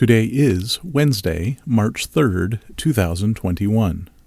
Today is Wednesday, March 3rd, 2021.